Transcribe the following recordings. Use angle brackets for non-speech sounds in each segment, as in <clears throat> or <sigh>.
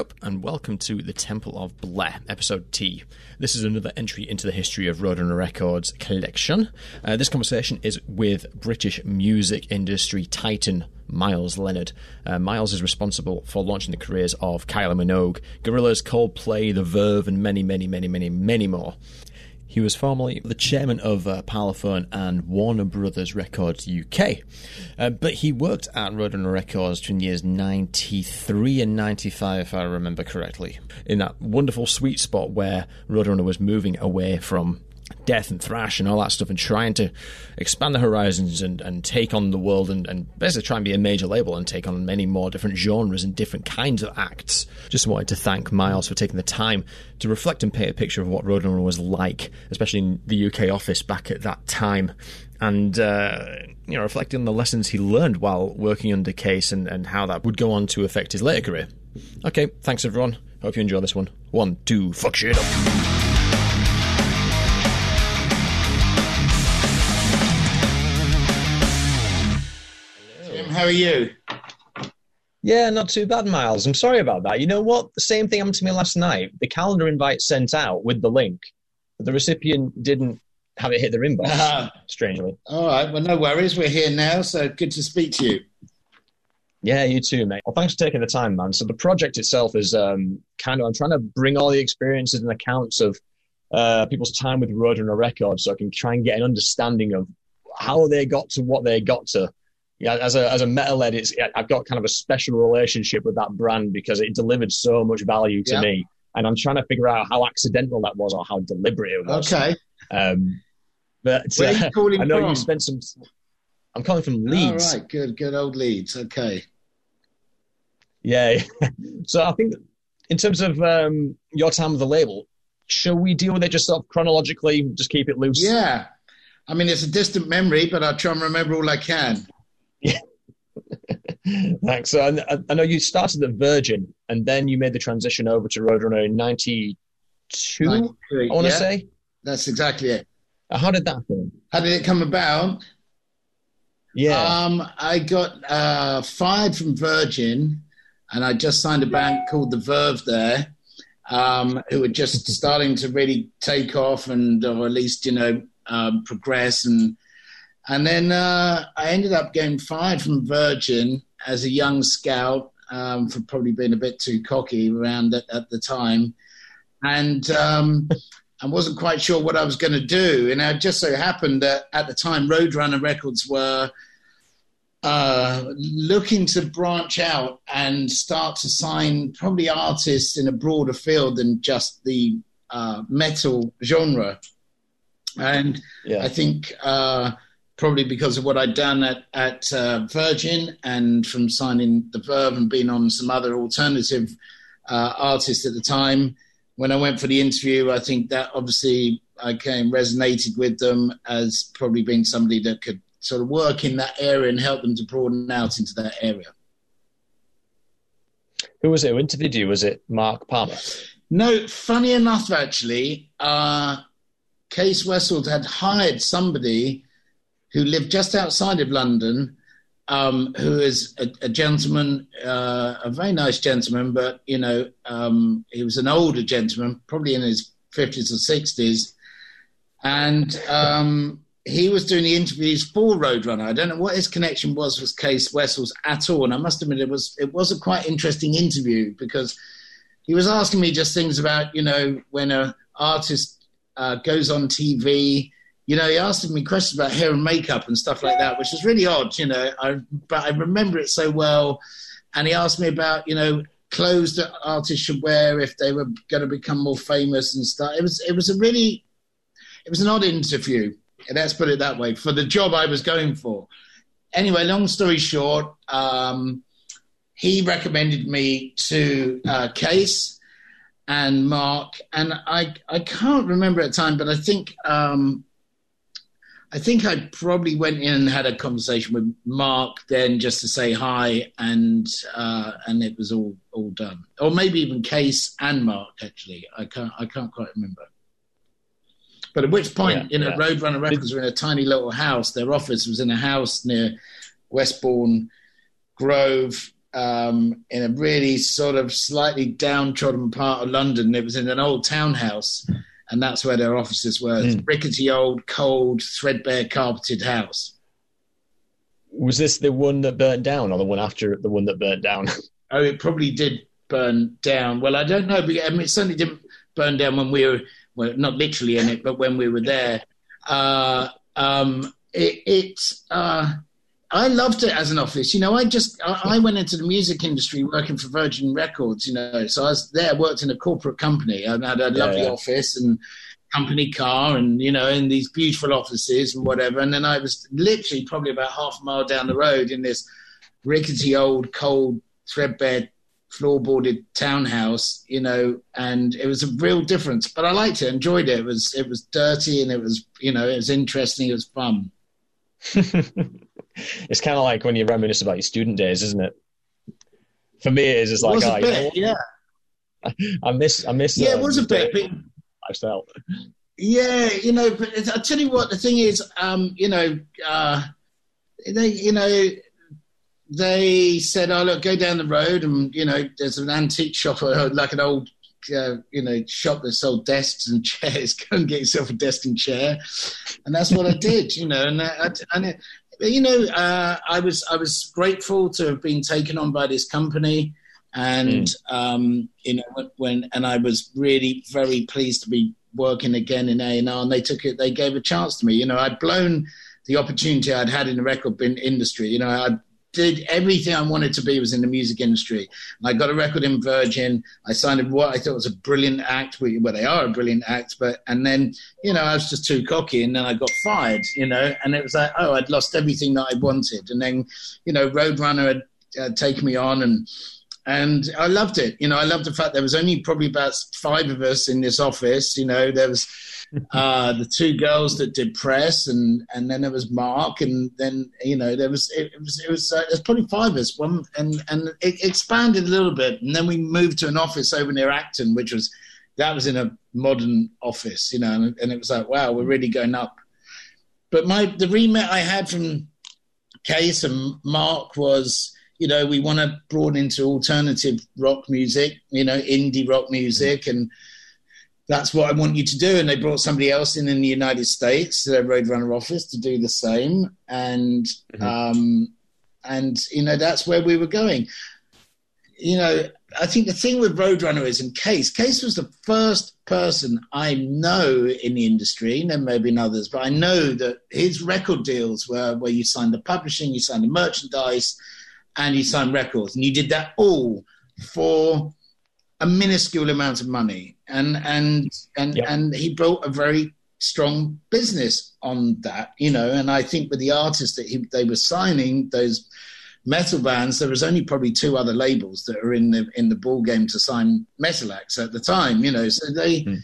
up, and welcome to the Temple of Blair, episode T. This is another entry into the history of Roadrunner Records collection. Uh, this conversation is with British music industry titan Miles Leonard. Uh, Miles is responsible for launching the careers of Kylie Minogue, Gorillaz, Coldplay, The Verve, and many, many, many, many, many more. He was formerly the chairman of uh, Parlophone and Warner Brothers Records UK. Uh, but he worked at Roadrunner Records between years 93 and 95, if I remember correctly, in that wonderful sweet spot where Roadrunner was moving away from death and thrash and all that stuff and trying to expand the horizons and, and take on the world and, and basically try and be a major label and take on many more different genres and different kinds of acts. Just wanted to thank Miles for taking the time to reflect and paint a picture of what Roadrunner was like, especially in the UK office back at that time. And, uh, you know, reflecting on the lessons he learned while working under Cees and, and how that would go on to affect his later career. Okay, thanks everyone. Hope you enjoy this one. One, two, fuck shit up. How are you? Yeah, not too bad, Miles. I'm sorry about that. You know what? The same thing happened to me last night. The calendar invite sent out with the link, but the recipient didn't have it hit their inbox, uh, strangely. All right. Well, no worries. We're here now, so good to speak to you. Yeah, you too, mate. Well, thanks for taking the time, man. So the project itself is um, kind of, I'm trying to bring all the experiences and accounts of uh, people's time with Roadrunner Records so I can try and get an understanding of how they got to what they got to yeah, as a as a metalhead, it's I've got kind of a special relationship with that brand because it delivered so much value to yeah. me, and I'm trying to figure out how accidental that was or how deliberate it was. Okay. Um, but uh, I know from? you spent some. I'm calling from Leeds. All right, good, good old Leeds. Okay. Yeah. <laughs> so I think in terms of um, your time with the label, shall we deal with it just sort of chronologically, just keep it loose? Yeah. I mean, it's a distant memory, but I'll try and remember all I can. <laughs> Yeah. Thanks. So I, I, know you started at Virgin and then you made the transition over to Roadrunner in 92, I want to yeah, say. That's exactly it. Uh, how did that happen? How did it come about? Yeah. Um, I got uh, fired from Virgin and I just signed a band called The Verve there, um, who were just <laughs> starting to really take off and, or at least, you know, um, progress and and then uh, I ended up getting fired from Virgin as a young scout um, for probably being a bit too cocky around at, at the time. And um, <laughs> I wasn't quite sure what I was going to do. And it just so happened that at the time, Roadrunner Records were uh, looking to branch out and start to sign probably artists in a broader field than just the uh, metal genre. And yeah. I think. Uh, probably because of what I'd done at, at uh, Virgin and from signing The Verve and being on some other alternative uh, artists at the time. When I went for the interview, I think that obviously I came resonated with them as probably being somebody that could sort of work in that area and help them to broaden out into that area. Who was it who interviewed you? Was it Mark Palmer? No, funny enough, actually, uh, Cees Wessels had hired somebody who lived just outside of London, um, who is a, a gentleman, uh, a very nice gentleman, but you know, um, he was an older gentleman, probably in his fifties or sixties, and um, he was doing the interviews for Roadrunner. I don't know what his connection was with Cees Wessels at all, and I must admit it was it was a quite interesting interview because he was asking me just things about you know when an artist uh, goes on TV you know, he asked me questions about hair and makeup and stuff like that, which was really odd, you know. I, but I remember it so well. And he asked me about, you know, clothes that artists should wear if they were going to become more famous and stuff. It was, it was a really, it was an odd interview. Let's put it that way for the job I was going for. Anyway, long story short, um, he recommended me to uh, Cees and Mark, and I I can't remember at the time, but I think um, I think I probably went in and had a conversation with Mark then just to say hi, and uh, and it was all all done. Or maybe even Cees and Mark actually. I can't I can't quite remember. But at which point, yeah, you know, yeah. Roadrunner Records were in a tiny little house. Their office was in a house near Westbourne Grove, um, in a really sort of slightly downtrodden part of London. It was in an old townhouse, and that's where their offices were. Mm. rickety old, cold, threadbare carpeted house. Was this the one that burnt down, or the one after the one that burnt down? <laughs> oh, it probably did burn down. Well, I don't know, but I mean, it certainly didn't burn down when we were, well, not literally in it, but when we were there. Uh, um, it, it uh, I loved it as an office. You know, I just I, I, went into the music industry working for Virgin Records. You know, so I was there, worked in a corporate company. I had a lovely yeah, yeah. office and company car, and you know, in these beautiful offices and whatever. And then I was literally probably about half a mile down the road in this rickety old, cold, threadbare, floorboarded townhouse. You know, and it was a real difference. But I liked it, enjoyed it. It was it was dirty and it was you know it was interesting. It was fun. <laughs> it's kind of like when you reminisce about your student days, isn't it? For me, it is just like, it oh, bit, know, yeah. <laughs> I miss, I miss. Yeah, it was a bit. But, lifestyle. Yeah, you know, but I tell you what, the thing is, um, you know, uh, they, you know, they said, "Oh, look, go down the road, and you know, there's an antique shop, like an old uh, you know, shop that sold desks and <laughs> chairs. Go and get yourself a desk and chair, and that's what I did. You know, and I, and it, you know, uh, I was I was grateful to have been taken on by this company, and mm. um, you know, when and I was really very pleased to be working again in A and R, and they took it. They gave a chance to me. You know, I'd blown the opportunity I'd had in the record industry. You know, I'd did everything I wanted to be was in the music industry. I got a record in Virgin. I signed what I thought was a brilliant act. Well, they are a brilliant act, but and then you know I was just too cocky, and then I got fired. You know, and it was like oh I'd lost everything that I wanted, and then you know Roadrunner had uh, taken me on and. And I loved it. You know, I loved the fact there was only probably about five of us in this office. You know, there was uh, the two girls that did press, and and then there was Mark, and then you know there was it, it was it was uh, there's probably five of us. One and and it expanded a little bit, and then we moved to an office over near Acton, which was that was in a modern office, you know, and, and it was like wow, we're really going up. But my the remit I had from Cees and Mark was you know, we want to broaden into alternative rock music, you know, indie rock music, and that's what I want you to do. And they brought somebody else in in the United States, their Roadrunner office, to do the same. And mm-hmm. um, and you know that's where we were going. You know, I think the thing with Roadrunner is in Cees, Cees was the first person I know in the industry, and there may have been others, but I know that his record deals were where you signed the publishing, you signed the merchandise, and you signed records, and you did that all for a minuscule amount of money, and and and and he built a very strong business on that, you know. And I think with the artists that he, they were signing, those metal bands, there was only probably two other labels that are in the in the ball game to sign metal acts at the time, you know. So they. Mm.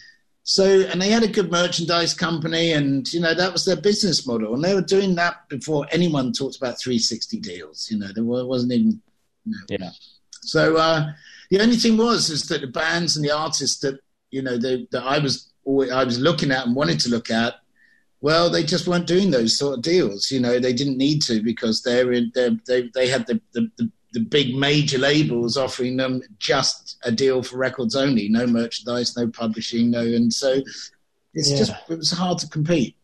So, and they had a good merchandise company, and you know that was their business model, and they were doing that before anyone talked about 360 deals. You know, there wasn't even. You know. Yeah. So, uh, the only thing was is that the bands and the artists that you know they, that I was always, I was looking at and wanted to look at, well, they just weren't doing those sort of deals. You know, they didn't need to because they're in they're, they they had the, the, the the big major labels offering them just a deal for records only, no merchandise, no publishing, no, and so it's yeah. just it was hard to compete.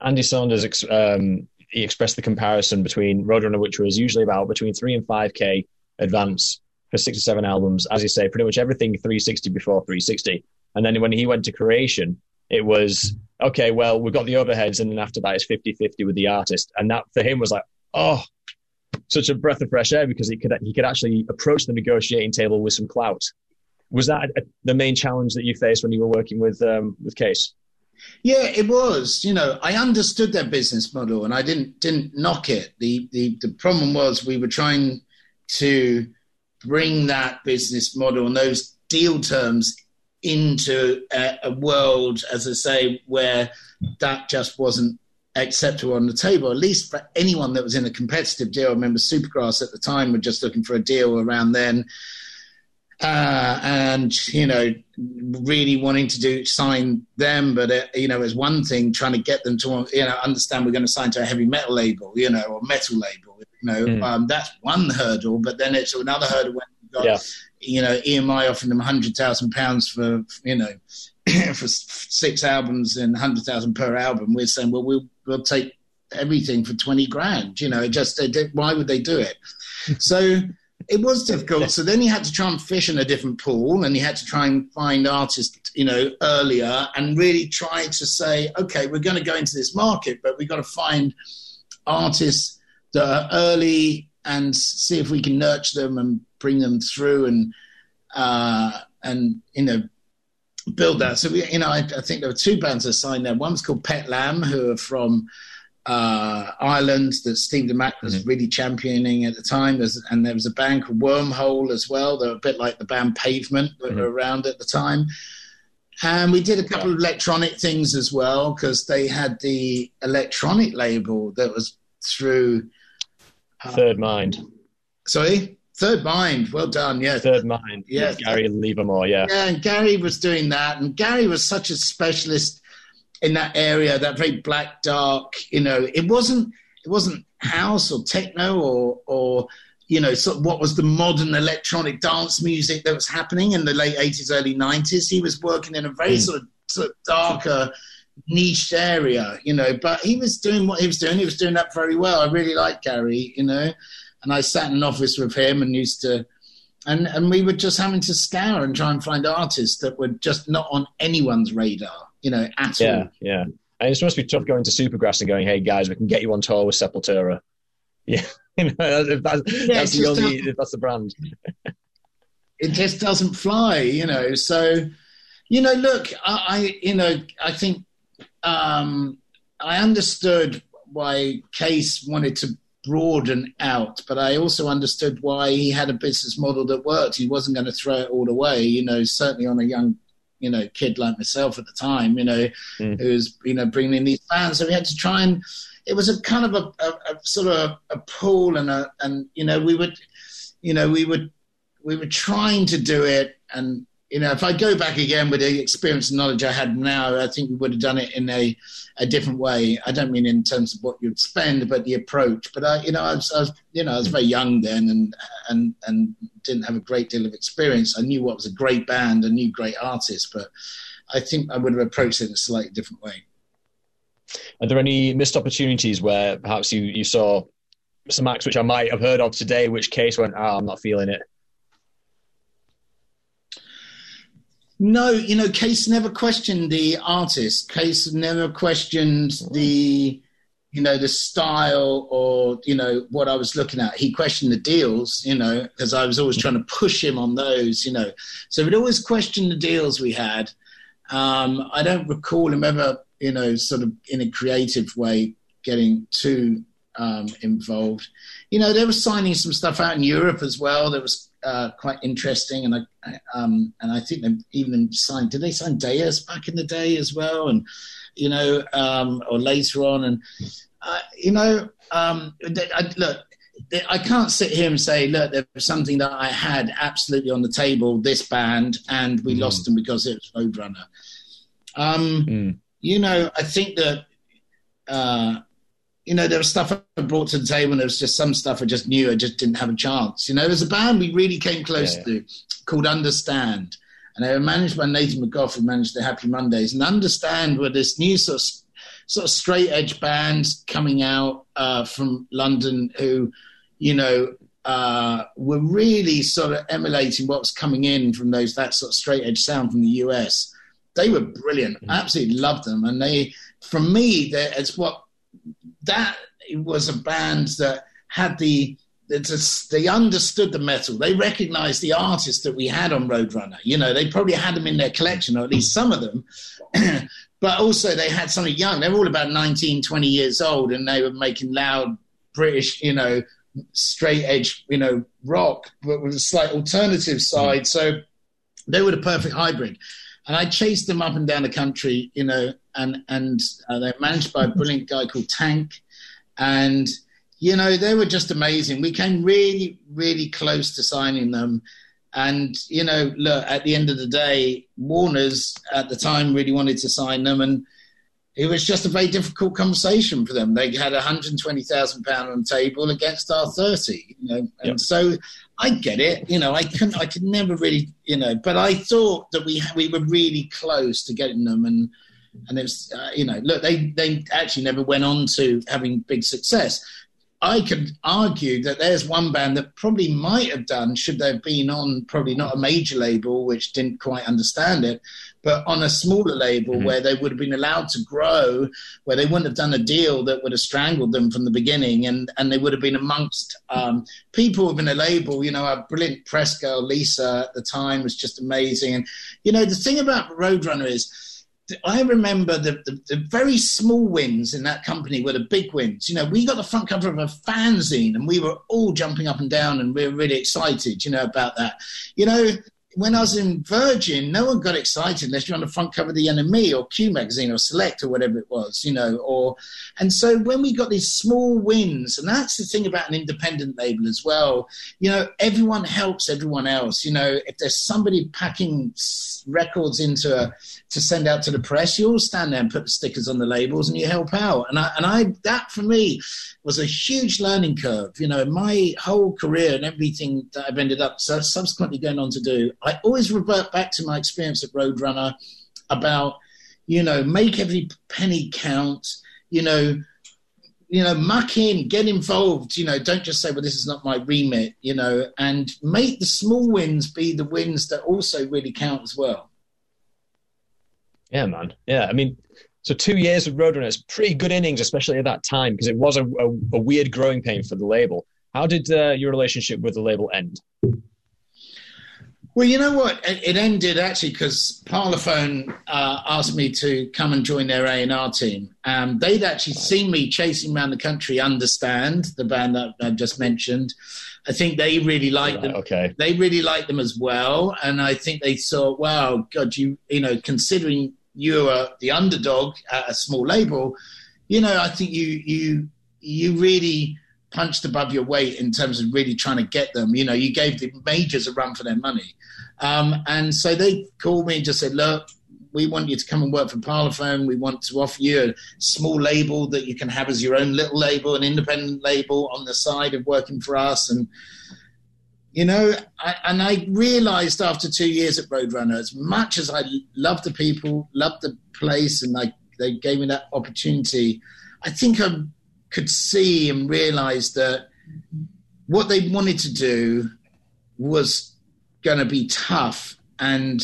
Andy Saunders um, he expressed the comparison between Roadrunner, which was usually about between three and five k advance for six or seven albums. As you say, pretty much everything 360 before 360. And then when he went to creation, it was okay. Well, we've got the overheads, and then after that, it's 50-50 with the artist. And that for him was like, oh, such a breath of fresh air because he could he could actually approach the negotiating table with some clout. Was that a, the main challenge that you faced when you were working with um, with Cees? Yeah, it was. You know, I understood their business model, and I didn't didn't knock it. the the The problem was we were trying to bring that business model and those deal terms into a, a, world, as I say, where that just wasn't acceptable on the table, at least for anyone that was in a competitive deal. I remember Supergrass at the time were just looking for a deal around then. Uh, and you know, really wanting to do sign them, but it, uh, you know, it's one thing trying to get them to you know understand we're going to sign to a heavy metal label, you know, or metal label. You know, mm. um, that's one hurdle, but then it's another hurdle when you've got, yeah. you know, EMI offering them hundred thousand pounds for you know <clears throat> for six albums and hundred thousand per album. We're saying, well, we'll we'll take everything for twenty grand. You know, it just why would they do it? <laughs> so it was difficult. So then you had to try and fish in a different pool, and you had to try and find artists, you know, earlier, and really try to say, okay, we're going to go into this market, but we've got to find artists that are early and see if we can nurture them and bring them through, and uh, and you know, build that. So we, you know, I, I think there were two bands that signed there. One was called Pet Lamb, who are from uh, Ireland that Steve Mac was mm-hmm. really championing at the time. There's, and there was a band called Wormhole as well. They're a bit like the band Pavement that mm-hmm. were around at the time. And we did a couple of electronic things as well because they had the electronic label that was through uh, Third Mind. Sorry? Third Mind, well done, yeah. Third Mind, yeah. Gary Levermore, yeah. Yeah, and Gary was doing that, and Gary was such a specialist in that area, that very black, dark. You know, it wasn't it wasn't house or techno or or you know sort of what was the modern electronic dance music that was happening in the late eighties, early nineties. He was working in a very mm. sort of sort of darker niche area, you know. But he was doing what he was doing. He was doing that very well. I really like Gary, you know. And I sat in an office with him and used to, and and we were just having to scour and try and find artists that were just not on anyone's radar you know, at yeah, all. Yeah, And it must be tough going to Supergrass and going, "Hey guys, we can get you on tour with Sepultura." <laughs> Yeah, you know, if that's, yeah, that's the only, if that's the brand. <laughs> it just doesn't fly, you know. So, you know, look, I, I you know, I think um, I understood why Cees wanted to broaden out, but I also understood why he had a business model that worked. He wasn't going to throw it all away, you know, certainly on a young you know kid like myself at the time, you know, mm. who was you know bringing in these fans. So we had to try and it was a kind of a, a, a sort of a pool and a and you know we would you know we would we were trying to do it and you know, if I go back again with the experience and knowledge I had now, I think we would have done it in a, a different way. I don't mean in terms of what you'd spend, but the approach. But I, you know, I was, I was, you know, I was very young then, and and and didn't have a great deal of experience. I knew what was a great band, I knew great artists, but I think I would have approached it in a slightly different way. Are there any missed opportunities where perhaps you you saw some acts which I might have heard of today, which Cees went, "Ah, oh, I'm not feeling it." No, you know, Cees never questioned the artist. Cees never questioned the, you know, the style or you know what I was looking at. He questioned the deals, you know, because I was always trying to push him on those, you know. So he'd always question the deals we had. Um, I don't recall him ever, you know, sort of in a creative way getting too um, involved. You know, they were signing some stuff out in Europe as well. There was uh, quite interesting, and I um, and I think they even signed. Did they sign Deus back in the day as well? And you know, um, or later on, and uh, you know, um, they, I, look. I can't sit here and say, look, there was something that I had absolutely on the table, this band, and we mm. lost them because it was Roadrunner. Um, mm. You know, I think that uh, you know, there was stuff I brought to the table, and there was just some stuff I just knew I just didn't have a chance. You know, there's a band we really came close yeah, yeah. to called Understand, and they were managed by Nathan McGough, who managed the Happy Mondays. And Understand were this new sort of sort of straight edge band coming out uh, from London, who, you know, uh, were really sort of emulating what was coming in from those that sort of straight edge sound from the US. They were brilliant. Mm-hmm. I absolutely loved them, and they, from me, it's what that was a band that had the they understood the metal. They recognized the artists that we had on Roadrunner. You know, they probably had them in their collection, or at least some of them. <clears throat> but also, they had something young. They were all about 19, 20 years old, and they were making loud British, you know, straight edge, you know, rock, but with a slight alternative side. So they were the perfect hybrid. And I chased them up and down the country, you know, and and uh, they're managed by a brilliant guy called Tank, and you know they were just amazing. We came really really close to signing them, And you know, look, at the end of the day, Warner's at the time really wanted to sign them, and it was just a very difficult conversation for them. They had 120,000 pound on the table against our 30, you know, and yep. so I get it. You know, I couldn't, I could never really, you know, but I thought that we we were really close to getting them, and and it was, uh, you know, look, they they actually never went on to having big success. I could argue that there's one band that probably might have done should they have been on probably not a major label, which didn't quite understand it, but on a smaller label mm-hmm. where they would have been allowed to grow, where they wouldn't have done a deal that would have strangled them from the beginning, and, and they would have been amongst um, people within a label. You know, our brilliant press girl, Lisa, at the time was just amazing. And, you know, the thing about Roadrunner is, I remember the, the, the, very small wins in that company were the big wins. You know, we got the front cover of a fanzine and we were all jumping up and down and we were really excited, you know, about that. You know, when I was in Virgin, no one got excited unless you're on the front cover of the NME or Q magazine or Select or whatever it was, you know. Or and so when we got these small wins, and that's the thing about an independent label as well. You know, everyone helps everyone else. You know, if there's somebody packing records into a, to send out to the press, you all stand there and put the stickers on the labels and you help out. And I and I that for me was a huge learning curve. You know, my whole career and everything that I've ended up subsequently going on to do, always revert back to my experience at Roadrunner about, you know, make every penny count, you know, you know, muck in, get involved, you know, don't just say, well, this is not my remit, you know, and make the small wins be the wins that also really count as well. Yeah, man. Yeah. I mean, so two years with Roadrunners, pretty good innings, especially at that time, because it was a, a, a, weird growing pain for the label. How did uh, your relationship with the label end? Well, you know what? It, ended actually because Parlophone uh, asked me to come and join their A and R team. Um, they'd actually seen me chasing around the country. Understand the band that I've just mentioned. I think they really liked right, them. Okay. They really liked them as well, and I think they thought, "Wow, God, you you know, considering you are the underdog at a small label, you know, I think you you you really punched above your weight in terms of really trying to get them. You know, you gave the majors a run for their money. Um, and so they called me and just said, look, we want you to come and work for Parlophone. We want to offer you a small label that you can have as your own little label, an independent label on the side of working for us. And you know, I, and I realized after two years at Roadrunner, as much as I love the people, love the place, and I, they gave me that opportunity, I think I could see and realize that what they wanted to do was going to be tough. And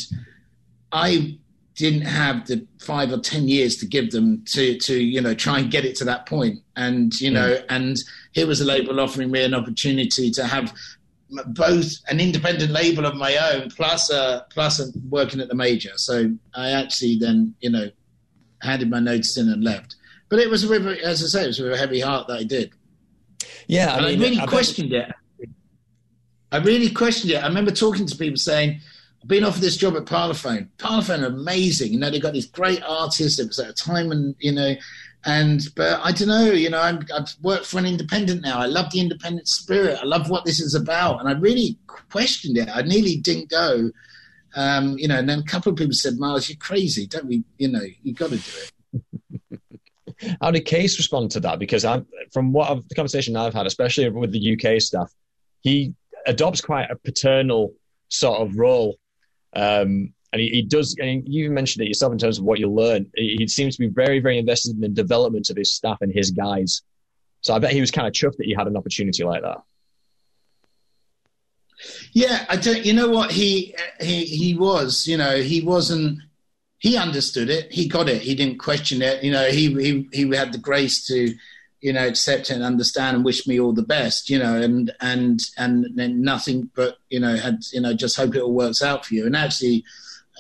I didn't have the five or ten years to give them to to you know try and get it to that point and you know mm. and here was a label offering me an opportunity to have both an independent label of my own plus a plus a, working at the major. So I actually then you know handed my notes in and left. But it was with, as I say, it was with a heavy heart that I did. Yeah, I, mean, I really I questioned bet... it. I really questioned it. I remember talking to people saying, I've been offered this job at Parlophone. Parlophone are amazing. You know, they've got these great artists. It was at a time when, you know, and but I don't know, you know, i have worked for an independent now. I love the independent spirit. I love what this is about, and I really questioned it. I nearly didn't go, um, you know. And then a couple of people said, "Miles, you're crazy. Don't we? You know, you've got to do it." <laughs> How did Cees respond to that? Because I'm, from what I've, the conversation I've had, especially with the UK stuff, he adopts quite a paternal sort of role. Um, and he, he does. And you mentioned it yourself in terms of what you learn. He, he, seems to be very, very invested in the development of his staff and his guys. So I bet he was kind of chuffed that he had an opportunity like that. Yeah, I don't. You know what he he he was. You know, he wasn't. He understood it. He got it. He didn't question it. You know, he he he had the grace to you know, accept and understand and wish me all the best, you know, and and and then nothing but you know had you know just hope it all works out for you. And actually,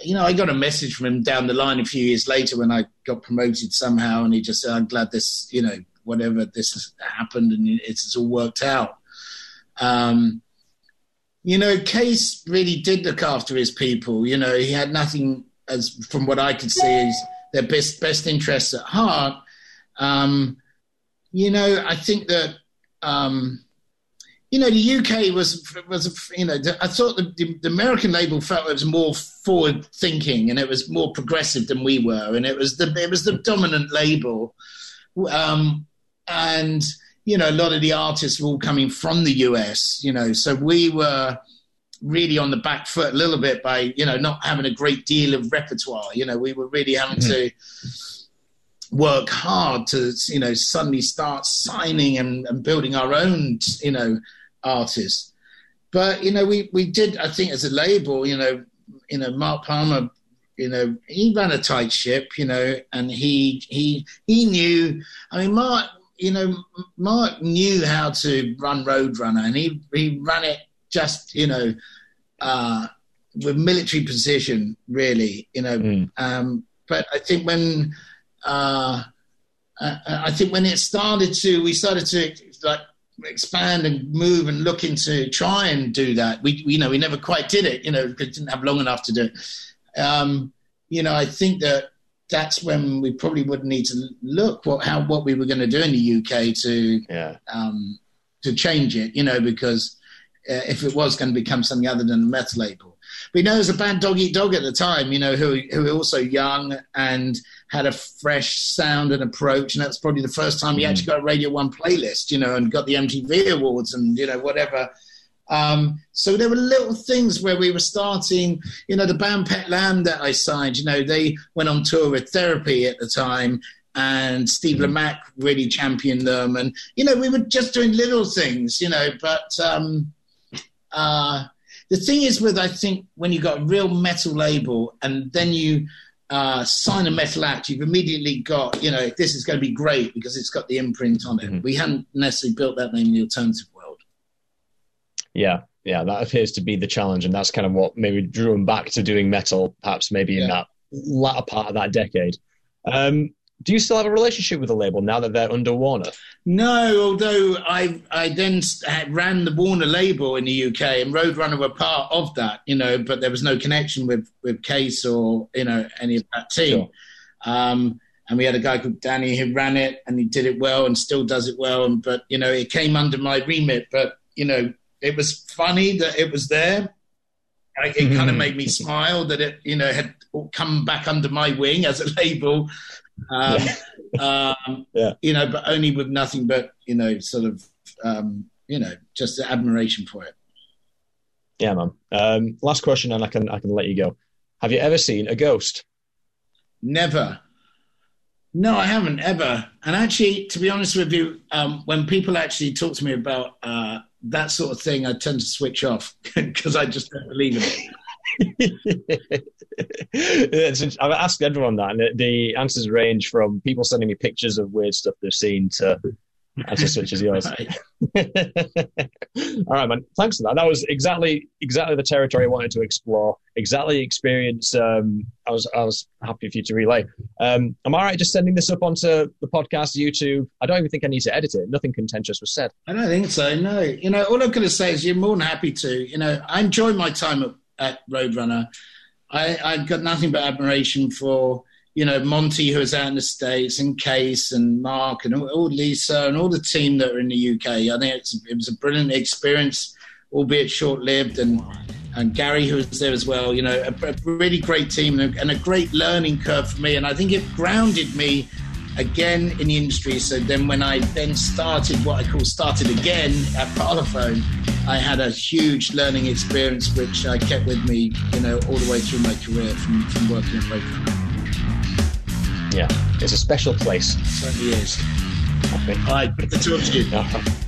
you know, I got a message from him down the line a few years later when I got promoted somehow, and he just said, "I'm glad this, you know, whatever this happened, and it's, it's all worked out." Um, you know, Cees really did look after his people. You know, he had nothing, as from what I could see, is their best best interests at heart. Um, you know, I think that. Um, you know, the UK was was you know, I thought the, the American label felt it was more forward thinking and it was more progressive than we were, and it was the it was the dominant label, um, and you know, a lot of the artists were all coming from the US, you know, so we were really on the back foot a little bit by you know not having a great deal of repertoire. You know, we were really having mm-hmm. to work hard to you know suddenly start signing and, and building our own you know artists. But you know, we we did. I think as a label, you know, you know, Mark Palmer, you know, he ran a tight ship, you know, and he he he knew. I mean, Mark, you know, Mark knew how to run Roadrunner, and he he ran it just you know. Uh, with military precision, really, you know. Mm. Um, but I think when uh, I think when it started to, we started to like expand and move and look into try and do that. We, you know, we never quite did it, you know, because didn't have long enough to do it. Um, you know, I think that that's when we probably would need to look what how what we were going to do in the UK to yeah. um, to change it. You know, because uh, if it was going to become something other than a metal label, but you know, there's a band Dog Eat Dog at the time, you know, who who were also young and had a fresh sound and approach, and that's probably the first time he mm. actually got a Radio One playlist, you know, and got the MTV awards and you know whatever. Um, so there were little things where we were starting, you know, the band Pet Lamb that I signed, you know, they went on tour with Therapy at the time, and Steve mm. Lamacq really championed them, and you know, we were just doing little things, you know, but. Um, uh, the thing is with I think when you got a real metal label and then you uh, sign a metal act, you've immediately got you know this is going to be great because it's got the imprint on it. Mm-hmm. We hadn't necessarily built that name in the alternative world. Yeah, yeah, that appears to be the challenge, and that's kind of what maybe drew them back to doing metal, perhaps maybe in that latter part of that decade. Um, do you still have a relationship with the label now that they're under Warner? No, although I I then ran the Warner label in the UK, and Roadrunner were part of that, you know, but there was no connection with with Cees or you know any of that team. Sure. Um, and we had a guy called Danny who ran it, and he did it well, and still does it well. And but you know, it came under my remit. But you know, it was funny that it was there. It mm-hmm. kind of made me smile that it, you know, had come back under my wing as a label um, yeah. <laughs> Um, yeah. You know, but only with nothing but you know, sort of, um, you know, just admiration for it. Yeah, man. Um, last question, and I can I can let you go. Have you ever seen a ghost? Never. No, I haven't ever. And actually, to be honest with you, um, when people actually talk to me about uh, that sort of thing, I tend to switch off <laughs> because I just don't believe in it. I've asked everyone that, and the answers range from people sending me pictures of weird stuff they've seen to answers such as yours. <laughs> <laughs> All right, man. Thanks for that. That was exactly exactly the territory I wanted to explore. Exactly the experience um, I was I was happy for you to relay. Um, am I right just sending this up onto the podcast, YouTube? I don't even think I need to edit it. Nothing contentious was said. I don't think so. No. You know, all I'm going to say is you're more than happy to. You know, I enjoy my time at at Roadrunner, I, I've got nothing but admiration for you know Monte, who is out in the states, and Cees and Mark and all, all Lisa and all the team that are in the UK. I think it was a brilliant experience, albeit short lived, and and Gary, who was there as well. You know, a, a really great team and a, and a great learning curve for me. And I think it grounded me again in the industry. So then when I then started what I call started again at Parlophone, I had a huge learning experience which I kept with me, you know, all the way through my career from, from working at Roadrunner. Yeah, it's a special place. It certainly is. Okay. All right, good to talk to you. Uh-huh.